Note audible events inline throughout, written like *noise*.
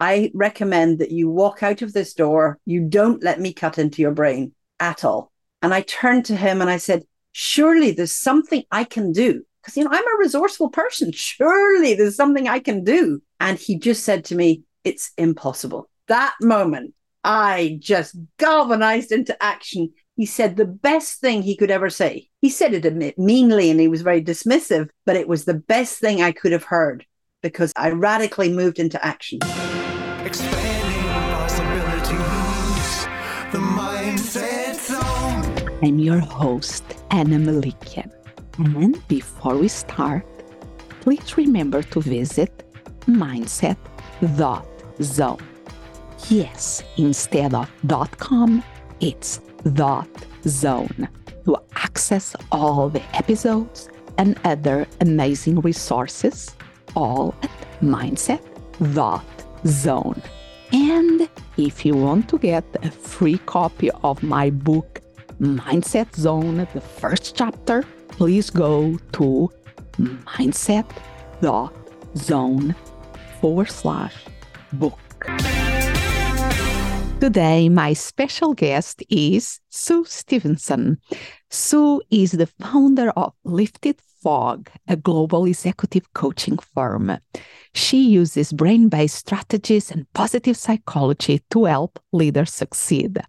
I recommend that you walk out of this door. You don't let me cut into your brain at all. And I turned to him and I said, Surely there's something I can do. Because, you know, I'm a resourceful person. *laughs* Surely there's something I can do. And he just said to me, It's impossible. That moment, I just galvanized into action. He said the best thing he could ever say. He said it meanly and he was very dismissive, but it was the best thing I could have heard because I radically moved into action. Expanding possibilities, the mindset zone. I'm your host, Ana Melikian. And before we start, please remember to visit mindset.zone. Yes, instead of .com, it's .zone to access all the episodes and other amazing resources all at mindset.zone. And if you want to get a free copy of my book, Mindset Zone, the first chapter, please go to mindset.zone forward slash book. Today, my special guest is Sue Stevenson. Sue is the founder of Lifted Fog, a global executive coaching firm. She uses brain based strategies and positive psychology to help leaders succeed.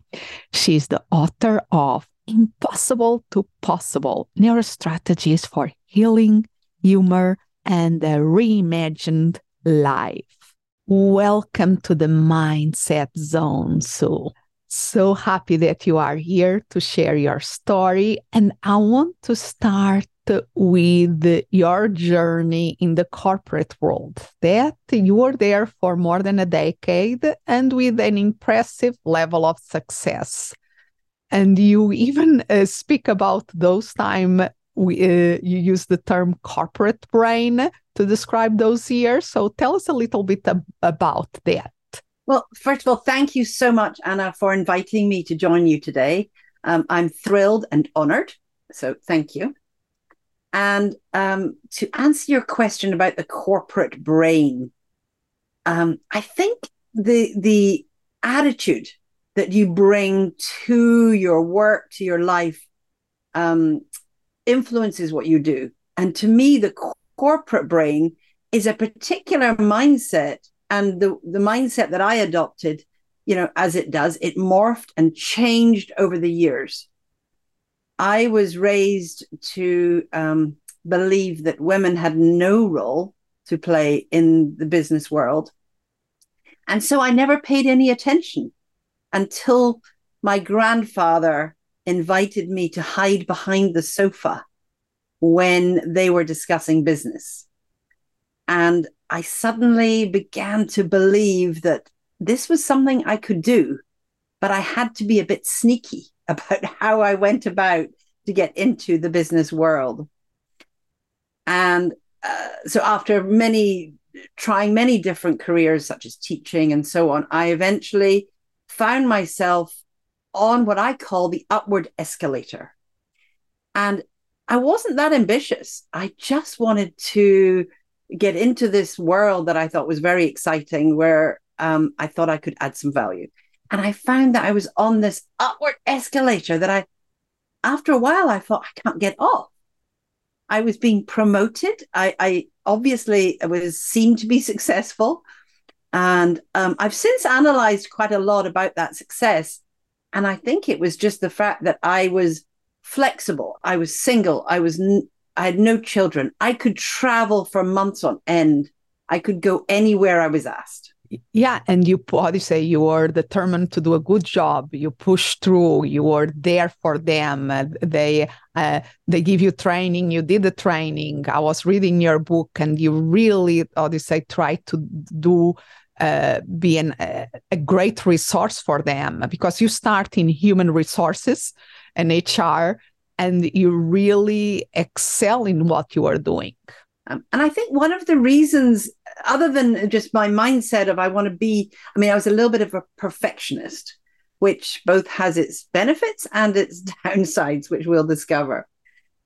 She is the author of Impossible to Possible Neurostrategies for Healing, Humor, and a Reimagined Life. Welcome to the Mindset Zone, Sue. So happy that you are here to share your story. And I want to start with your journey in the corporate world that you were there for more than a decade and with an impressive level of success. And you even uh, speak about those time we, uh, you use the term corporate brain to describe those years. So tell us a little bit ab- about that. Well first of all thank you so much anna for inviting me to join you today. Um, i'm thrilled and honored. So thank you and um, to answer your question about the corporate brain, um, I think the the attitude that you bring to your work, to your life, um, influences what you do. And to me, the co- corporate brain is a particular mindset, and the the mindset that I adopted, you know, as it does, it morphed and changed over the years. I was raised to um, believe that women had no role to play in the business world. And so I never paid any attention until my grandfather invited me to hide behind the sofa when they were discussing business. And I suddenly began to believe that this was something I could do, but I had to be a bit sneaky about *laughs* how I went about to get into the business world. And uh, so after many trying many different careers such as teaching and so on, I eventually found myself on what I call the upward escalator. And I wasn't that ambitious. I just wanted to get into this world that I thought was very exciting, where um, I thought I could add some value. And I found that I was on this upward escalator that I after a while, I thought, I can't get off. I was being promoted. I, I obviously was seemed to be *laughs* successful. And um, I've since analyzed quite a lot about that success. And I think it was just the fact that I was flexible. I was single. I was, n- I had no children. I could travel for months on end. I could go anywhere I was asked yeah and you how do you say? You are determined to do a good job. You push through. You are there for them. They uh, they give you training. You did the training. I was reading your book and you really how do you say try to do uh, be an, uh, a great resource for them because you start in human resources and hr and you really excel in what you are doing um, and I think one of the reasons, other than just my mindset of I want to be, I mean, I was a little bit of a perfectionist, which both has its benefits and its *laughs* downsides, which we'll discover.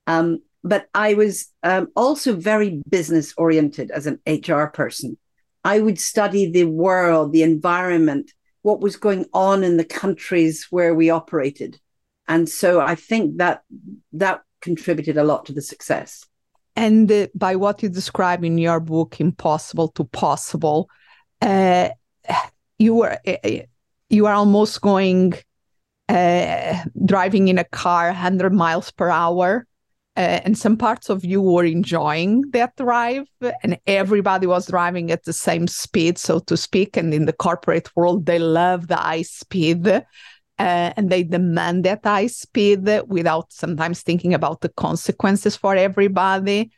Um, but I was um, also very business oriented as an HR person. I would study the world, the environment, what was going on in the countries where we operated. And so I think that that contributed a lot to the success. And uh, by what you describe in your book, Impossible to Possible, uh, you were uh, you are almost going uh, driving in a car 100 miles per hour uh, and some parts of you were enjoying that drive and everybody was driving at the same speed so to speak. And in the corporate world they love the high speed uh, and they demand that high speed without sometimes thinking about the consequences for everybody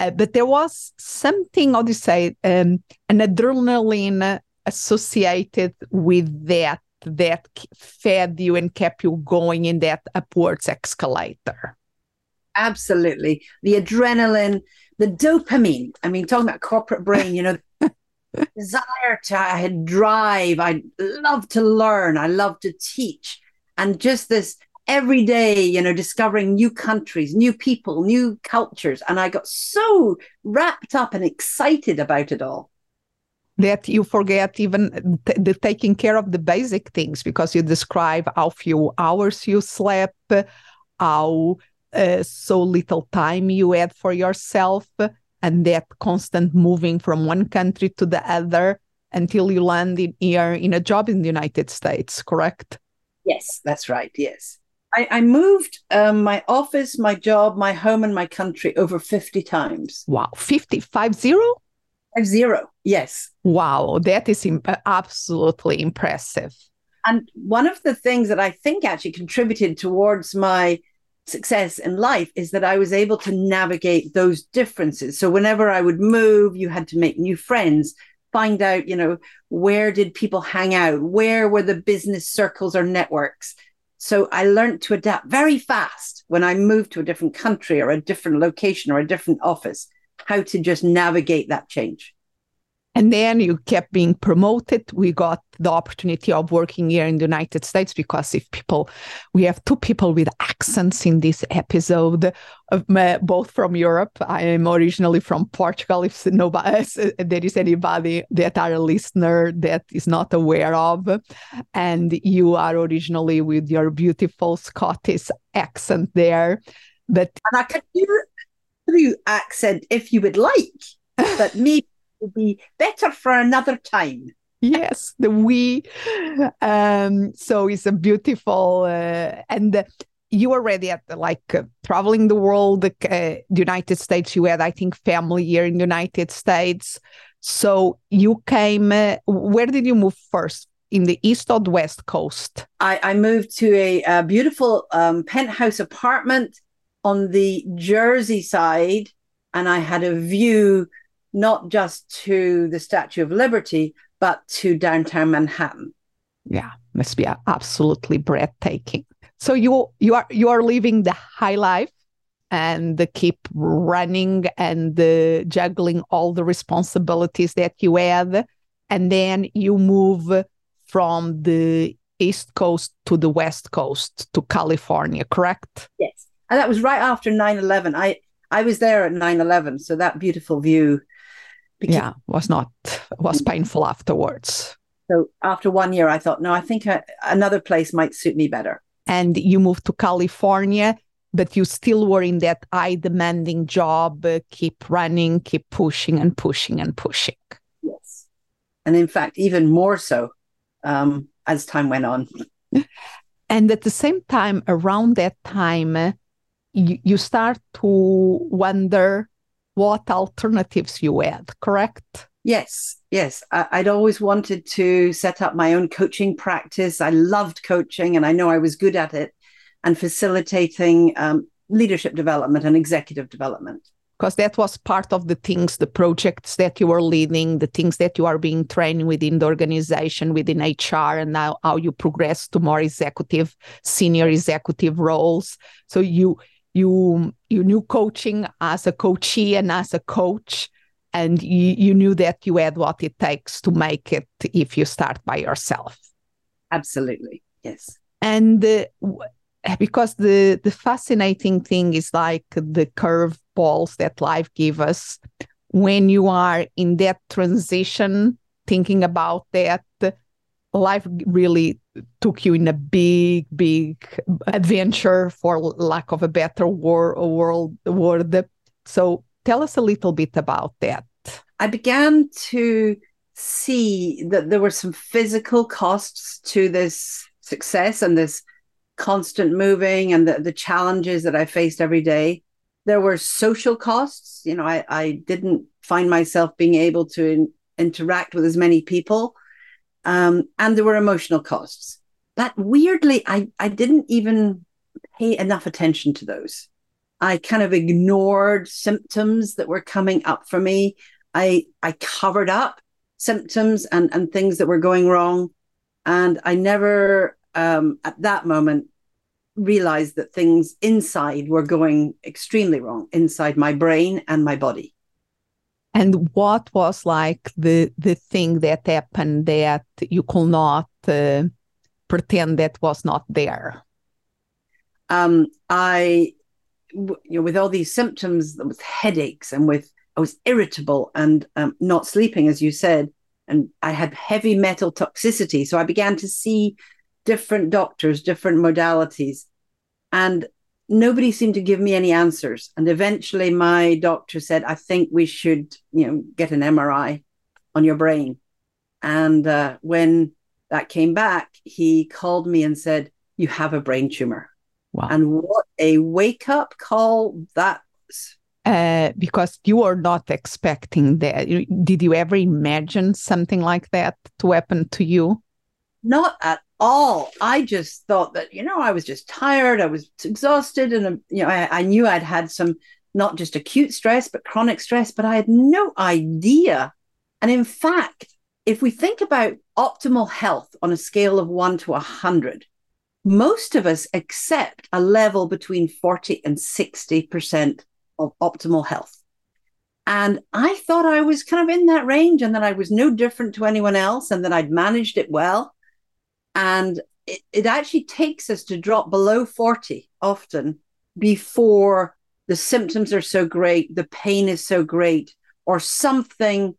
uh, but there was something how do you say um, an adrenaline associated with that that fed you and kept you going in that upwards escalator absolutely. The adrenaline, the dopamine. I mean, talking about corporate brain, you know, desire to I had drive. I love to learn. I love to teach. And just this every day, you know, discovering new countries, new people, new cultures. And I got so wrapped up and excited about it all. That you forget even t- the taking care of the basic things because you describe how few hours you slept, how uh, so little time you had for yourself and that constant moving from one country to the other until you land in here in a job in the United States, correct? Yes, that's right. Yes. I, I moved um, my office, my job, my home, and my country over 50 times. Wow. 50, five zero? Five zero. Yes. Wow. That is Im- absolutely impressive. And one of the things that I think actually contributed towards my success in life is that I was able to navigate those differences. So whenever I would move, you had to make new friends, find out, you know, where did people hang out? Where were the business circles or networks? So I learned to adapt very fast when I moved to a different country or a different location or a different office, how to just navigate that change. And then you kept being promoted. We got the opportunity of working here in the United States because if people, we have two people with accents in this episode, uh, of, both from Europe. I am originally from Portugal. If nobody, *laughs* there is anybody that are a listener that is not aware of, and you are originally with your beautiful Scottish accent there, but and I can do through accent if you would like, but me will be better for another time. yes, the we. Um, so it's a beautiful uh, and. you already at like uh, traveling the world, uh, the United States. You had, I think, family here in the United States. So you came. Uh, where did you move first? In the east or the west coast? I, I moved to a, a beautiful um, penthouse apartment on the Jersey side, and I had a view not just to the Statue of Liberty, but to downtown Manhattan. Yeah, must be absolutely breathtaking. So you you are you are living the high life and keep running and uh, juggling all the responsibilities that you have, and then you move from the east coast to the west coast to California, correct? Yes, and that was right after 9-11. I I was there at 9-11, so that beautiful view yeah was not was painful afterwards. So after one year i thought no i think uh, another place might suit me better. And you moved to california but you still were in that high demanding job uh, keep running keep pushing and pushing and pushing. Yes. And in fact even more so um, as time went on. *laughs* And at the same time around that time uh, you, you start to wonder what alternatives you had, correct? Yes, yes. I, would always wanted to set up my own coaching practice. I loved coaching and I know I was good at it and facilitating um, leadership development and executive development. Because that was part of the things, the projects that you were leading, the things that you are being trained within the organization, within HR, and now how you progress to more executive, senior executive roles. So you you you knew coaching as a coachee and as a coach and you, you knew that you had what it takes to make it if you start by yourself. Absolutely yes. And uh, because the the fascinating thing is like the curve balls that life gives us when you are in that transition, thinking about that, life really took you in a big, big adventure, for lack of a better word, world word. So tell us a little bit about that. I began to see that there were some physical costs to this success and this constant moving and the, the challenges that I faced every day. There were social costs. You know, I, I didn't find myself being able to in, interact with as many people. Um, and there were emotional costs. But weirdly, I, I didn't even pay enough attention to those. I kind of ignored symptoms that were coming up for me. I I covered up symptoms and, and things that were going wrong. And I never um, at that moment realized that things inside were going extremely wrong inside my brain and my body. And what was like the the thing that happened that you could not uh, pretend that was not there? Um, I, you know, with all these symptoms, with headaches and with I was irritable and um, not sleeping, as you said, and I had heavy metal toxicity. So I began to see different doctors, different modalities, and nobody seemed to give me any answers. And eventually, my doctor said, "I think we should, you know, get an MRI on your brain." And uh, when that came back, he called me and said, "You have a brain tumor." Wow. And what a wake up call that was. Uh, because you were not expecting that. Did you ever imagine something like that to happen to you? Not at all. I just thought that, you know, I was just tired. I was exhausted. And, um, you know, I, I knew I'd had some not just acute stress, but chronic stress, but I had no idea. And in fact, if we think about optimal health on a scale of one to 100, most of us accept a level between 40 and 60% of optimal health. And I thought I was kind of in that range and that I was no different to anyone else and that I'd managed it well. And it, it actually takes us to drop below 40 often before the symptoms are so great, the pain is so great, or something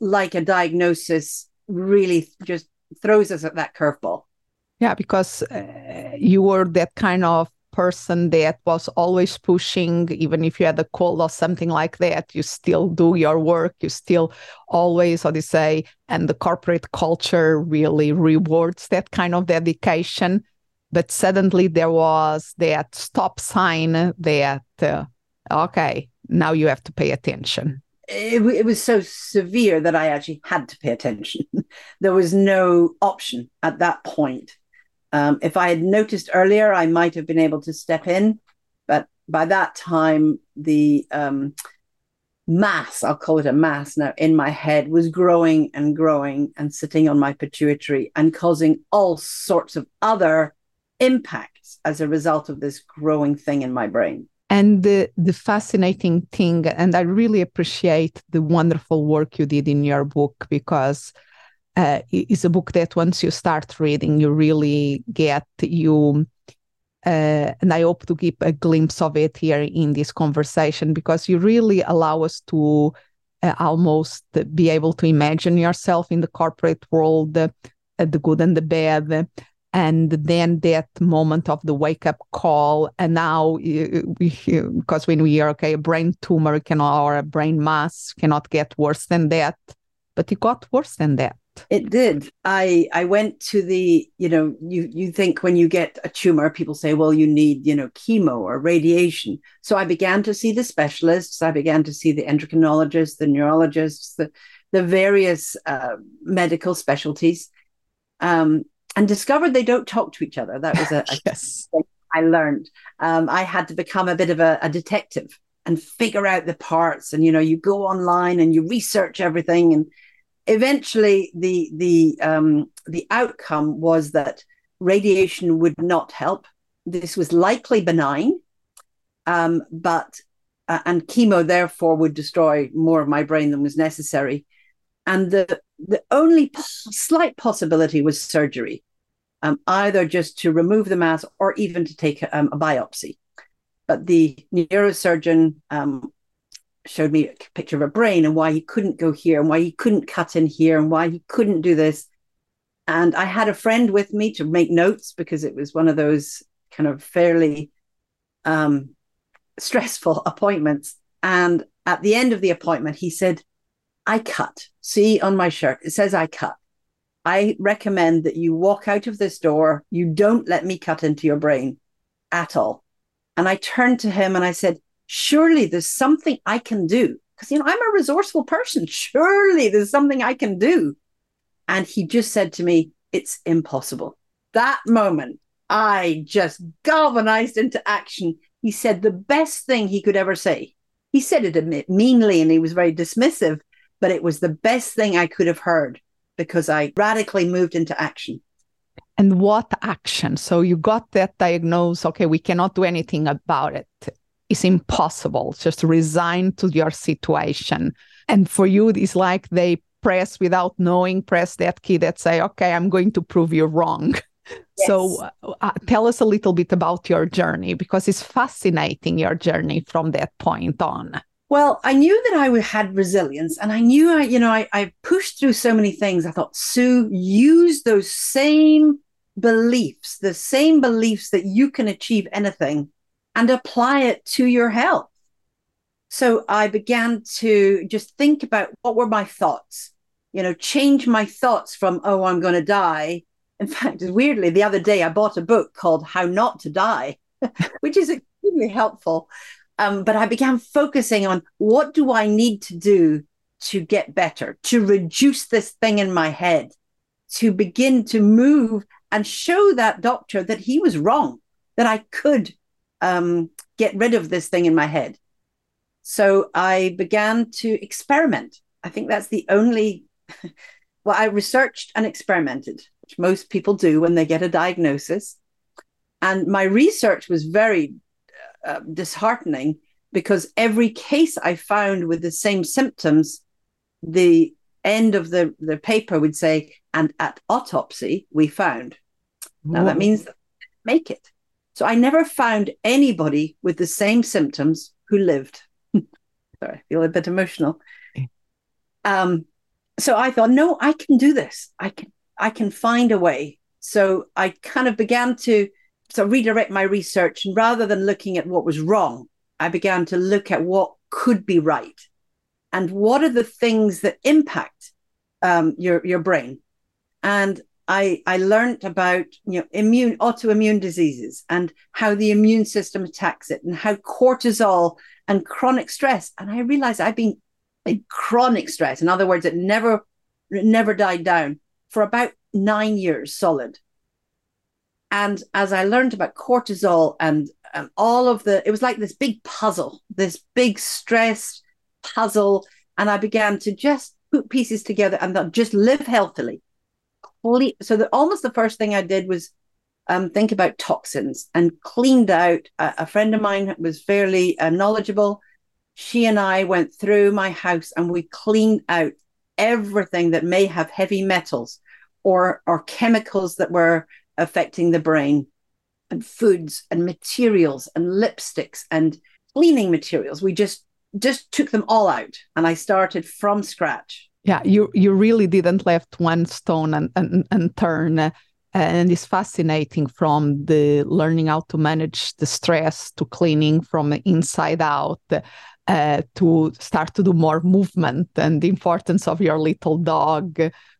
like a diagnosis really just throws us at that curveball. Yeah, because uh, you were that kind of person that was always pushing even if you had a cold or something like that you still do your work you still always how do you say and the corporate culture really rewards that kind of dedication. But suddenly there was that stop sign that uh, okay now you have to pay attention. It, it was so severe that i actually had to pay attention. *laughs* There was no option at that point um, if I had noticed earlier, I might have been able to step in. But by that time, the um, mass, I'll call it a mass now, in my head was growing and growing and sitting on my pituitary and causing all sorts of other impacts as a result of this growing thing in my brain. And the, the fascinating thing, and I really appreciate the wonderful work you did in your book because uh, is a book that once you start reading, you really get you. Uh, and I hope to give a glimpse of it here in this conversation because you really allow us to uh, almost be able to imagine yourself in the corporate world, uh, the good and the bad, and then that moment of the wake up call. And now, because when we are okay, a brain tumor can or a brain mass cannot get worse than that, but it got worse than that. It did. I I went to the, you know, you you think when you get a tumor, people say, well, you need, you know, chemo or radiation. So I began to see the specialists. I began to see the endocrinologists, the neurologists, the the various uh, medical specialties, um, and discovered they don't talk to each other. That was a, a *laughs* yes. I learned. Um, I had to become a bit of a, a detective and figure out the parts. And you know, you go online and you research everything and eventually the the um, the outcome was that radiation would not help. This was likely benign, um, but uh, and chemo therefore would destroy more of my brain than was necessary. And the the only slight possibility was surgery, um, either just to remove the mass or even to take um, a biopsy. But the neurosurgeon um, showed me a picture of a brain and why he couldn't go here and why he couldn't cut in here and why he couldn't do this. And I had a friend with me to make notes because it was one of those kind of fairly um, stressful *laughs* appointments. And at the end of the appointment, he said, I cut. See on my shirt, it says I cut. I recommend that you walk out of this door. You don't let me cut into your brain at all. And I turned to him and I said, Surely there's something I can do. Because, you know, I'm a resourceful person. *laughs* Surely there's something I can do. And he just said to me, It's impossible. That moment, I just galvanized into action. He said the best thing he could ever say. He said it meanly and he was very dismissive, but it was the best thing I could have heard because I radically moved into action. And what action? So you got that diagnosis. Okay, we cannot do anything about it. It's impossible. Just resign to your situation. And for you, it's like they press without knowing, press that key that say, okay, I'm going to prove you wrong. *laughs* Yes. So uh, uh, tell us a little bit about your journey because it's fascinating your journey from that point on. Well, I knew that I had resilience and I knew I, you know, I, I pushed through so many things. I thought, Sue, use those same beliefs, the same beliefs that you can achieve anything and apply it to your health. So I began to just think about what were my thoughts, you know, change my thoughts from, oh, I'm going to die. In *laughs* fact, weirdly, the other day I bought a book called How Not to Die, *laughs* which is extremely helpful um, but I began focusing on what do I need to do to get better, to reduce this thing in my head, to begin to move and show that doctor that he was wrong, that I could um, get rid of this thing in my head. So I began to experiment. I think that's the only, *laughs* well, I researched and experimented, which most people do when they get a diagnosis. And my research was very uh, disheartening because every case I found with the same symptoms, the end of the, the paper would say, and at autopsy, we found. Whoa. Now that means make it. So I never found anybody with the same symptoms who lived. *laughs* Sorry, I feel a bit emotional. Um, so I thought, no, I can do this. I can I can find a way. So I kind of began to so redirect my research and rather than looking at what was wrong i began to look at what could be right and what are the things that impact um, your your brain and i i learned about you know immune autoimmune diseases and how the immune system attacks it and how cortisol and chronic stress and i realized i've been in chronic stress in other words it never it never died down for about nine years solid and as I learned about cortisol and, and all of the, it was like this big puzzle, this big stress puzzle. And I began to just put pieces together and just live healthily. So that almost the first thing I did was um, think about toxins and cleaned out. A, a friend of mine was fairly uh, knowledgeable. She and I went through my house and we cleaned out everything that may have heavy metals or or chemicals that were affecting the brain and foods and materials and lipsticks and cleaning materials we just just took them all out and i started from scratch yeah you you really didn't left one stone and and, and turn and it's fascinating from the learning how to manage the stress to cleaning from the inside out uh, to start to do more movement and the importance of your little dog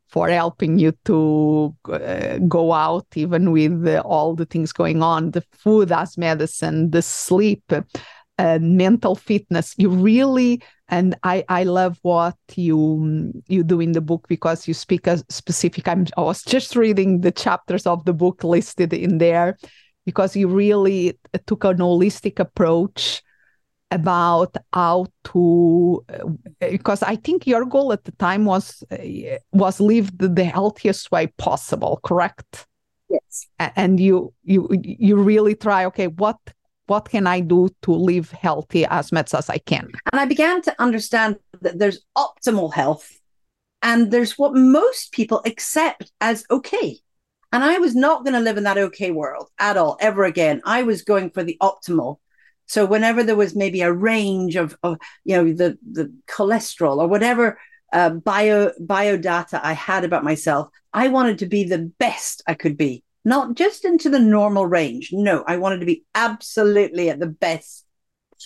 for helping you to uh, go out even with all the things going on the food as medicine the sleep uh, mental fitness. You really and I, I love what you you do in the book because you speak a specific I'm, i was just reading the chapters of the book listed in there because you really took an holistic approach about how to uh, because i think your goal at the time was uh, was live the healthiest way possible correct? Yes. And you you you really try okay what what can i do to live healthy as much as i can? And i began to understand that there's optimal health and there's what most people accept as okay. And i was not going to live in that okay world at all ever again. I was going for the optimal. So whenever there was maybe a range of, of you know, the, the cholesterol or whatever uh, bio bio data I had about myself, I wanted to be the best I could be, not just into the normal range. No, I wanted to be absolutely at the best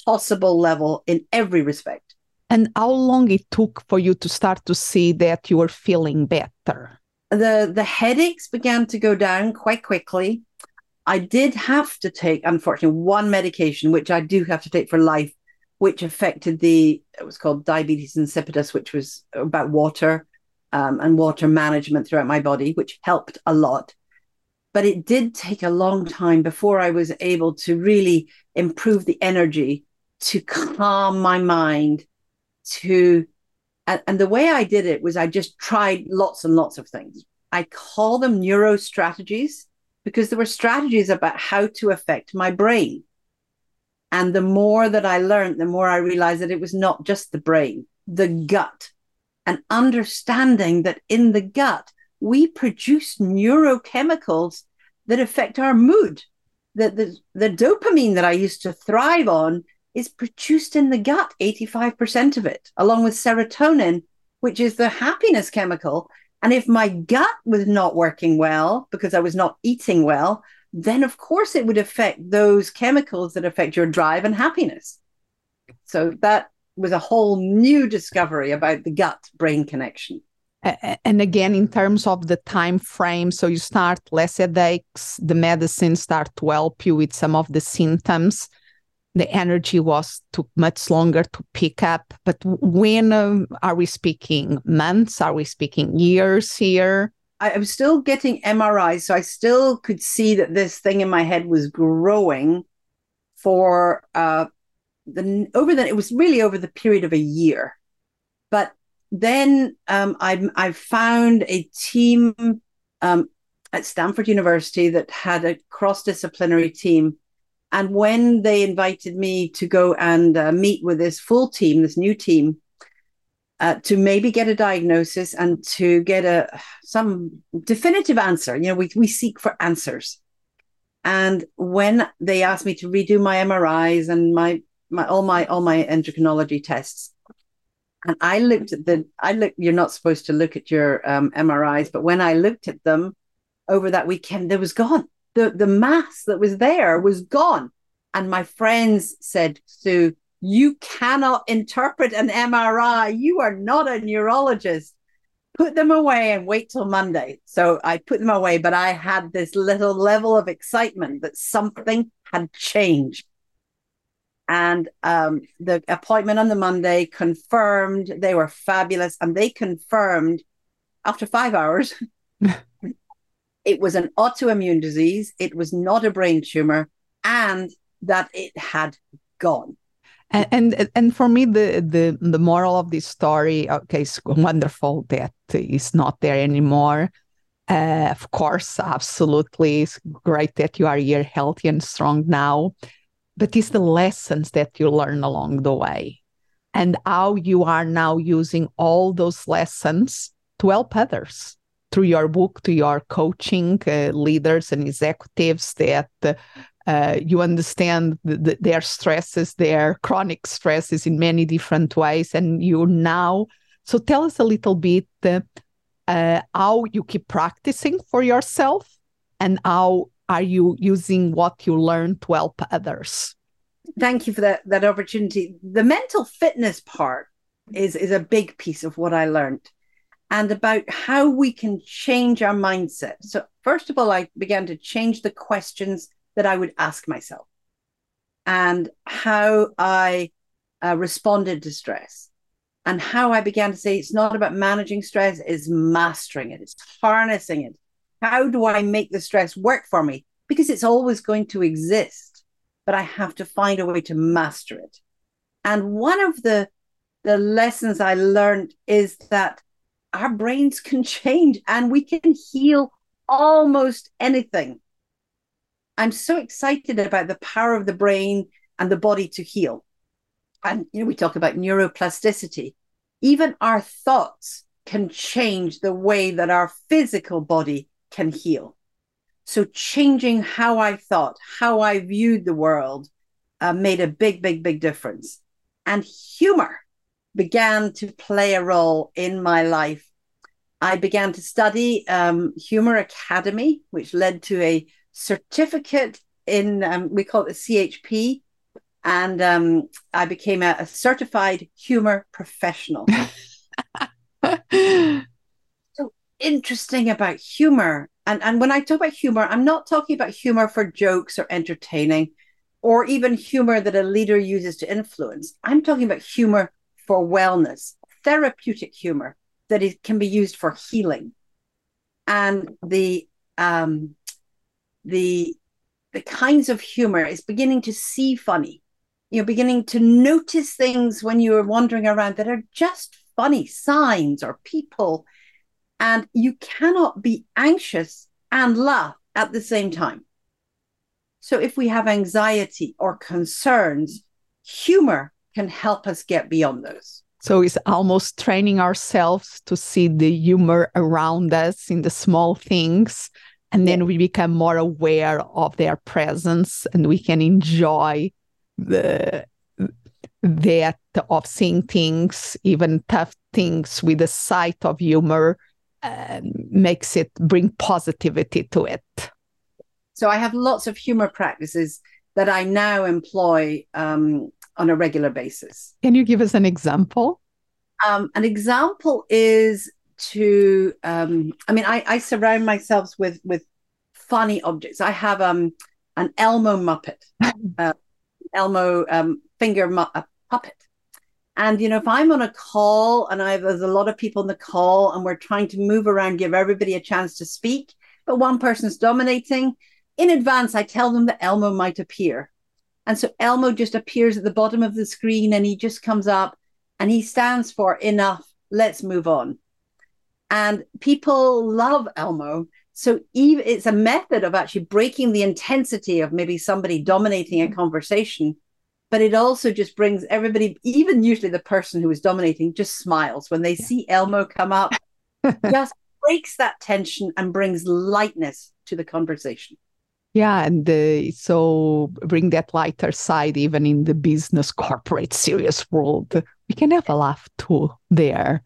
possible level in every respect. And how long it took for you to start to see that you were feeling better? The the headaches began to go down quite quickly. I did have to take, unfortunately, one medication, which I do have to take for life, which affected the, it was called diabetes insipidus, which was about water um, and water management throughout my body, which helped a lot. But it did take a long time before I was able to really improve the energy to calm my mind to and, and the way I did it was I just tried lots and lots of things. I call them neuro strategies because there were strategies about how to affect my brain. And the more that I learned, the more I realized that it was not just the brain, the gut, and understanding that in the gut, we produce neurochemicals that affect our mood. The, the, the dopamine that I used to thrive on is produced in the gut, 85% of it, along with serotonin, which is the happiness chemical. And if my gut was not working well because I was not eating well, then of course it would affect those chemicals that affect your drive and happiness. So that was a whole new discovery about the gut brain connection. And again, in terms of the time frame, so you start less headaches, the medicine start to help you with some of the symptoms the energy was took much longer to pick up. But when um, are we speaking? Months? Are we speaking years here? I was still getting MRIs, so I still could see that this thing in my head was growing for uh, the over the it was really over the period of a year. But then um, I I found a team um, at Stanford University that had a cross disciplinary team and when they invited me to go and uh, meet with this full team, this new team, uh, to maybe get a diagnosis and to get a some definitive answer, you know, we we seek for answers. And when they asked me to redo my MRIs and my my all my all my endocrinology tests, and I looked at the I look you're not supposed to look at your um, MRIs, but when I looked at them over that weekend, they was gone the the mass that was there was gone. And my friends said, Sue, you cannot interpret an MRI. You are not a neurologist. Put them away and wait till Monday. So I put them away, but I had this little level of excitement that something had changed. And um, the appointment on the Monday confirmed they were fabulous. And they confirmed after five hours *laughs* *laughs* it was an autoimmune disease, it was not a brain tumor, and that it had gone. And, and and, for me, the, the the moral of this story, okay, it's wonderful that it's not there anymore. Uh, of course, absolutely, it's great that you are here, healthy and strong now. But it's the lessons that you learn along the way, and how you are now using all those lessons to help others through your book to your coaching uh, leaders and executives that uh, you understand the, the, their stresses, their chronic stresses in many different ways, and you now. So tell us a little bit uh, how you keep practicing for yourself, and how are you using what you learn to help others. Thank you for that that opportunity. The mental fitness part is is a big piece of what I learned and about how we can change our mindset. So, first of all, I began to change the questions that I would ask myself and how I uh, responded to stress. And how I began to say it's not about managing stress, it's mastering it, it's harnessing it. How do I make the stress work for me? Because it's always going to exist, but I have to find a way to master it. And one of the the lessons I learned is that our brains can *laughs* change and we can heal almost anything. I'm so excited about the power of the brain and the body to heal. And you know, we talk about neuroplasticity. Even our thoughts can change the way that our physical body can heal. So changing how I thought, how I viewed the world, uh, made a big, big, big difference. And humor began to play a role in my life. I began to study um, Humor Academy, which led to a certificate in, um, we call it the CHP, and um, I became a, a certified humor professional. *laughs* interesting about humor. And, and when I talk about humor, I'm not talking about humor for jokes or entertaining or even humor that a leader uses to influence. I'm talking about humor for wellness, therapeutic humor that it can be used for healing. And the um, the the kinds of humor is beginning to see funny. You're beginning to notice things when you're wandering around that are just funny signs or people. And you cannot be anxious and laugh at the same time. So if we have anxiety or concerns, humor can help us get beyond those. So it's almost training ourselves to see the humor around us in the small things. And then we become more aware of their presence and we can enjoy the that of seeing things, even tough things with a sight of humor uh, makes it bring positivity to it. So I have lots of humor practices that I now employ um, on a regular basis. Can you give us an example? Um, an example is to, um, I mean, I, I, surround myself with with funny objects. I have um, an Elmo Muppet, *laughs* uh, Elmo um, finger mu- puppet. And you know, if I'm on a call and I have, there's a lot of people in the call and we're trying to move around, give everybody a chance to speak, but one person's dominating, in advance I tell them that Elmo might appear. And so Elmo just appears at the bottom of the screen and he just comes up and he stands for enough, let's move on. And people love Elmo. So even it's a method of actually breaking the intensity of maybe somebody dominating a mm-hmm. conversation, but it also just brings everybody, even usually the person who is dominating, just smiles when they yeah. see Elmo come up, *laughs* just breaks that tension and brings lightness to the conversation. Yeah, and uh, so bring that lighter side even in the business, corporate, serious world. We can have a laugh too there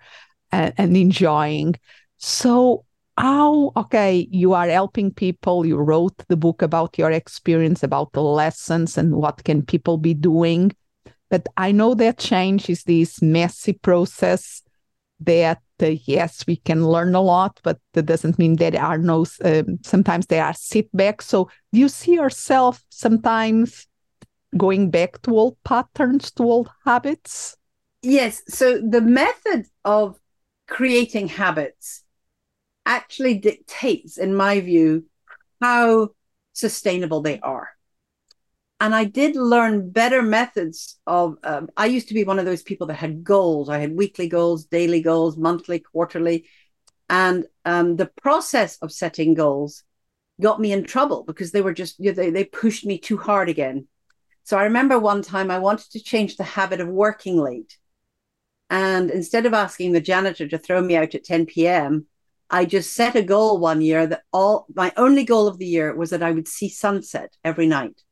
and, and enjoying. So, how, okay, you are helping people, you wrote the book about your experience, about the lessons and what can people be doing. But I know that change is this messy process that uh, yes we can learn a lot but that doesn't mean there are no um, sometimes there are setbacks. So do you see yourself sometimes going back to old patterns to old habits? Yes. So the method of creating habits actually dictates in my view how sustainable they are and I did learn better methods of. Um, I used to be one of those people that had goals. I had weekly goals, daily goals, monthly, quarterly, and um, the process of setting goals got me in trouble because they were just you know, they they pushed me too hard again. So I remember one time I wanted to change the habit of working late, and instead of asking the janitor to throw me out at 10 p.m., I just set a goal one year that all my only goal of the year was that I would see sunset every night.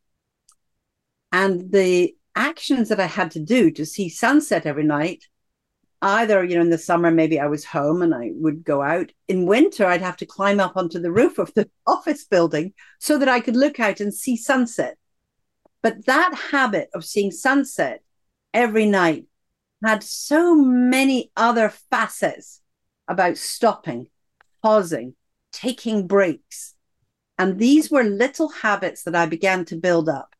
And the actions that I had to do to see sunset every night, either, you know, in the summer, maybe I was home and I would go out. In winter, I'd have to climb up onto the roof of the *laughs* office building so that I could look out and see sunset. But that habit of seeing sunset every night had so many other facets about stopping, pausing, taking breaks. And these were little habits that I began to build up.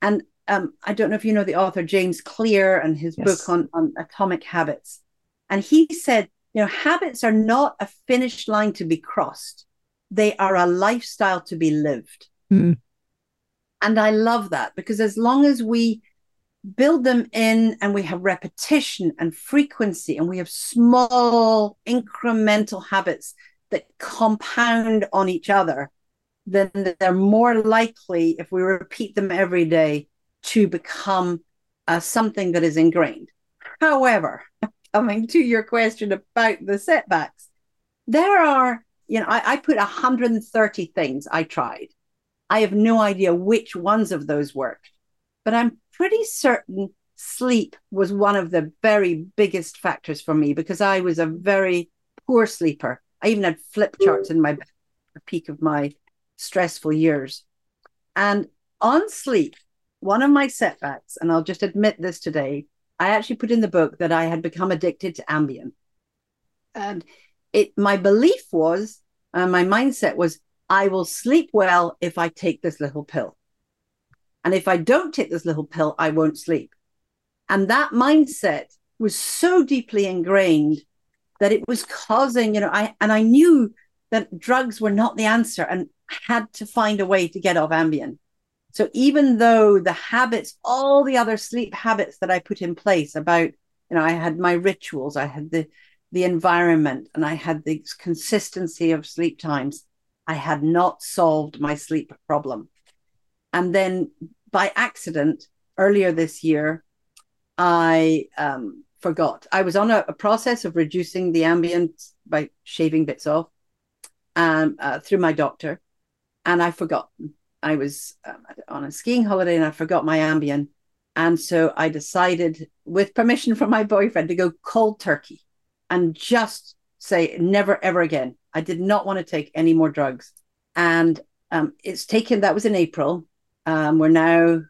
And um, I don't know if you know the author James Clear and his yes. book on, on atomic habits. And he said, you know, habits are not a finish line to be crossed, they are a lifestyle to be lived. Mm. And I love that because as long as we build them in and we have repetition and frequency and we have small incremental habits that compound on each other, then they're more likely, if we repeat them every day, to become uh, something that is ingrained. However, *laughs* coming to your question about the setbacks, there are, you know, I, I put 130 things I tried. I have no idea which ones of those worked. but I'm pretty certain sleep was one of the very biggest factors for me because I was a very poor sleeper. I even had flip charts in my the peak of my stressful years. And on sleep, one of my setbacks, and I'll just admit this today, I actually put in the book that I had become addicted to Ambien. And it my belief was, uh, my mindset was, I will sleep well if I take this little pill. And if I don't take this little pill, I won't sleep. And that mindset was so deeply ingrained that it was causing, you know, I and I knew that drugs were not the answer and had to find a way to get off Ambien. So even though the habits, all the other sleep habits that I put in place about, you know, I had my rituals, I had the the environment, and I had the consistency of sleep times, I had not solved my sleep problem. And then by accident, earlier this year, I um, forgot. I was on a, a, process of reducing the Ambien by shaving bits off um, uh, through my doctor, and I forgot. I was um, on a skiing holiday and I forgot my Ambien. And so I decided, with permission from my boyfriend, to go cold turkey and just say, never, ever again. I did not want to take any more drugs. And um, it's taken, that was in April. Um, we're now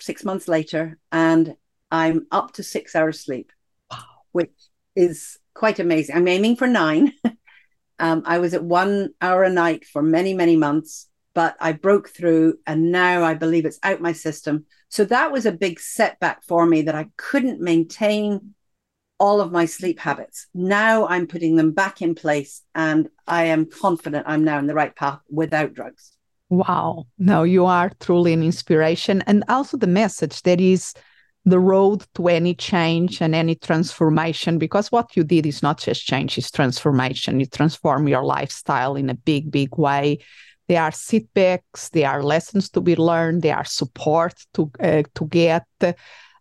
six months later, and I'm up to six hours sleep, wow. which is quite amazing. I'm aiming for nine. *laughs* um, I was at one hour a night for many, many months, but I broke through, and now I believe it's out my system. So that was a big setback for me that I couldn't maintain all of my sleep habits. Now I'm putting them back in place, and I am confident I'm now in the right path without drugs. Wow. No, you are truly an inspiration. And also the message that is the road to any change and any transformation, because what you did is not just change, it's transformation. You transform your lifestyle in a big, big way. There are setbacks, there are lessons to be learned, there are support to uh, to get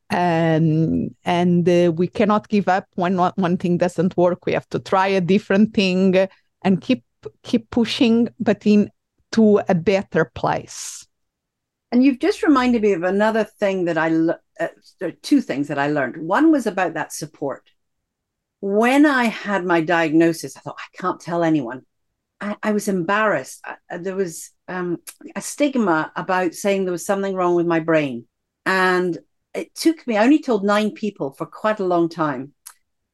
um, and uh, we cannot give up when one thing doesn't work we have to try a different thing and keep keep pushing but in to a better place. And you've just reminded me of another thing that i uh, two things that i learned. One was about that support. When i had my diagnosis i thought i can't tell anyone. I, I was embarrassed. I, there was um, a stigma about saying there was something wrong with my brain. And it took me, I only told nine people for quite a long time.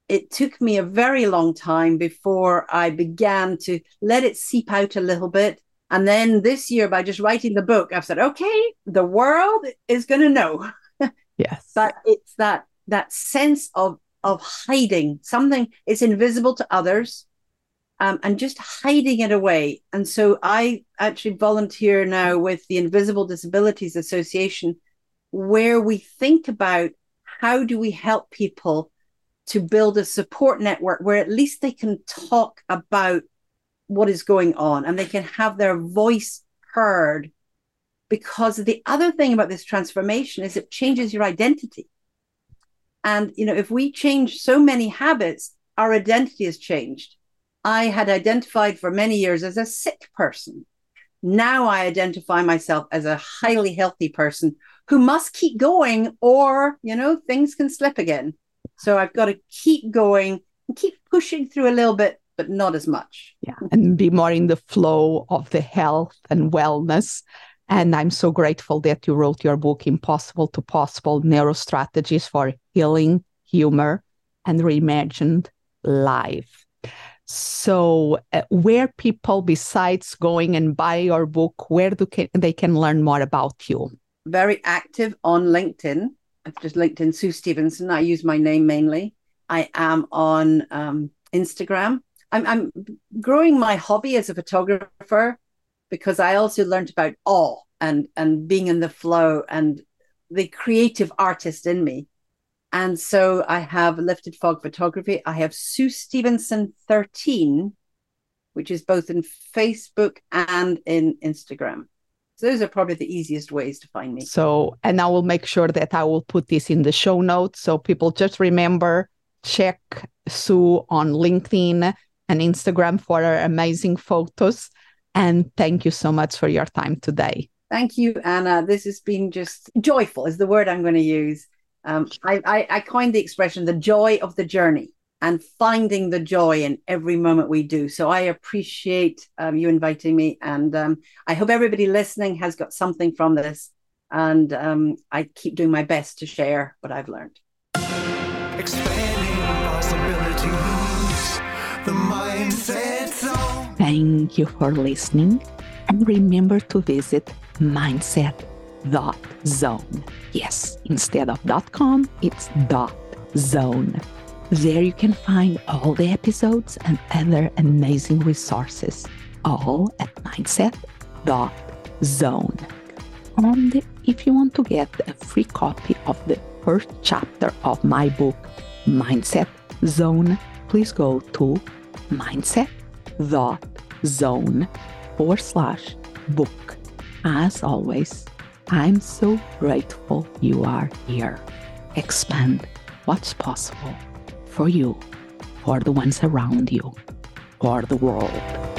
It took me a very long time before I began to let it seep out a little bit. And then this year, by just writing the book, I've said, okay, the world is going to know. *laughs* Yes. but it's that that sense of of hiding something it's invisible to others um, and just hiding it away and so i actually volunteer now with the invisible disabilities association where we think about how do we help people to build a support network where at least they can talk about what is going on and they can have their voice heard. Because the other thing about this transformation is it changes your identity. And you know if we change so many habits our identity has changed. I had identified for many years as a sick person. Now i identify myself as a highly healthy person who must keep going or, you know, things can slip again. So I've got to keep going and keep pushing through a little bit, but not as much. Yeah. And be more in the flow of the health and wellness. And I'm so grateful that you wrote your book, Impossible to Possible Neurostrategies for Healing, Humor, and Reimagined Life. So, uh, where people, besides going and buy your book, where do can, they can learn more about you? very active on LinkedIn. I've just LinkedIn Sue Stevenson. I use my name mainly. I am on um, Instagram. I'm, I'm growing my hobby as a photographer because I also learned about awe and and being in the flow and the creative artist in me. And so I have lifted fog photography. I have Sue Stevenson 13, which is both in Facebook and in Instagram. So those are probably the easiest ways to find me. So, and I will make sure that I will put this in the show notes. So people just remember check Sue on LinkedIn and Instagram for our amazing photos. And thank you so much for your time today. Thank you, Ana. This has been just joyful, is the word I'm going to use. Um, I, I, I coined the expression the joy of the journey and finding the joy in every moment we do. So I appreciate um, you inviting me. And um, I hope everybody listening has got something from this. And um, I keep doing my best to share what I've learned. Thank you for listening. And remember to visit mindset.zone. Yes, instead of .com, it's .zone. There you can find all the episodes and other amazing resources, all at mindset.zone. And if you want to get a free copy of the first chapter of my book, Mindset Zone, please go to mindset.zone forward slash book. As always, I'm so grateful you are here. Expand what's possible for you, for the ones around you, for the world.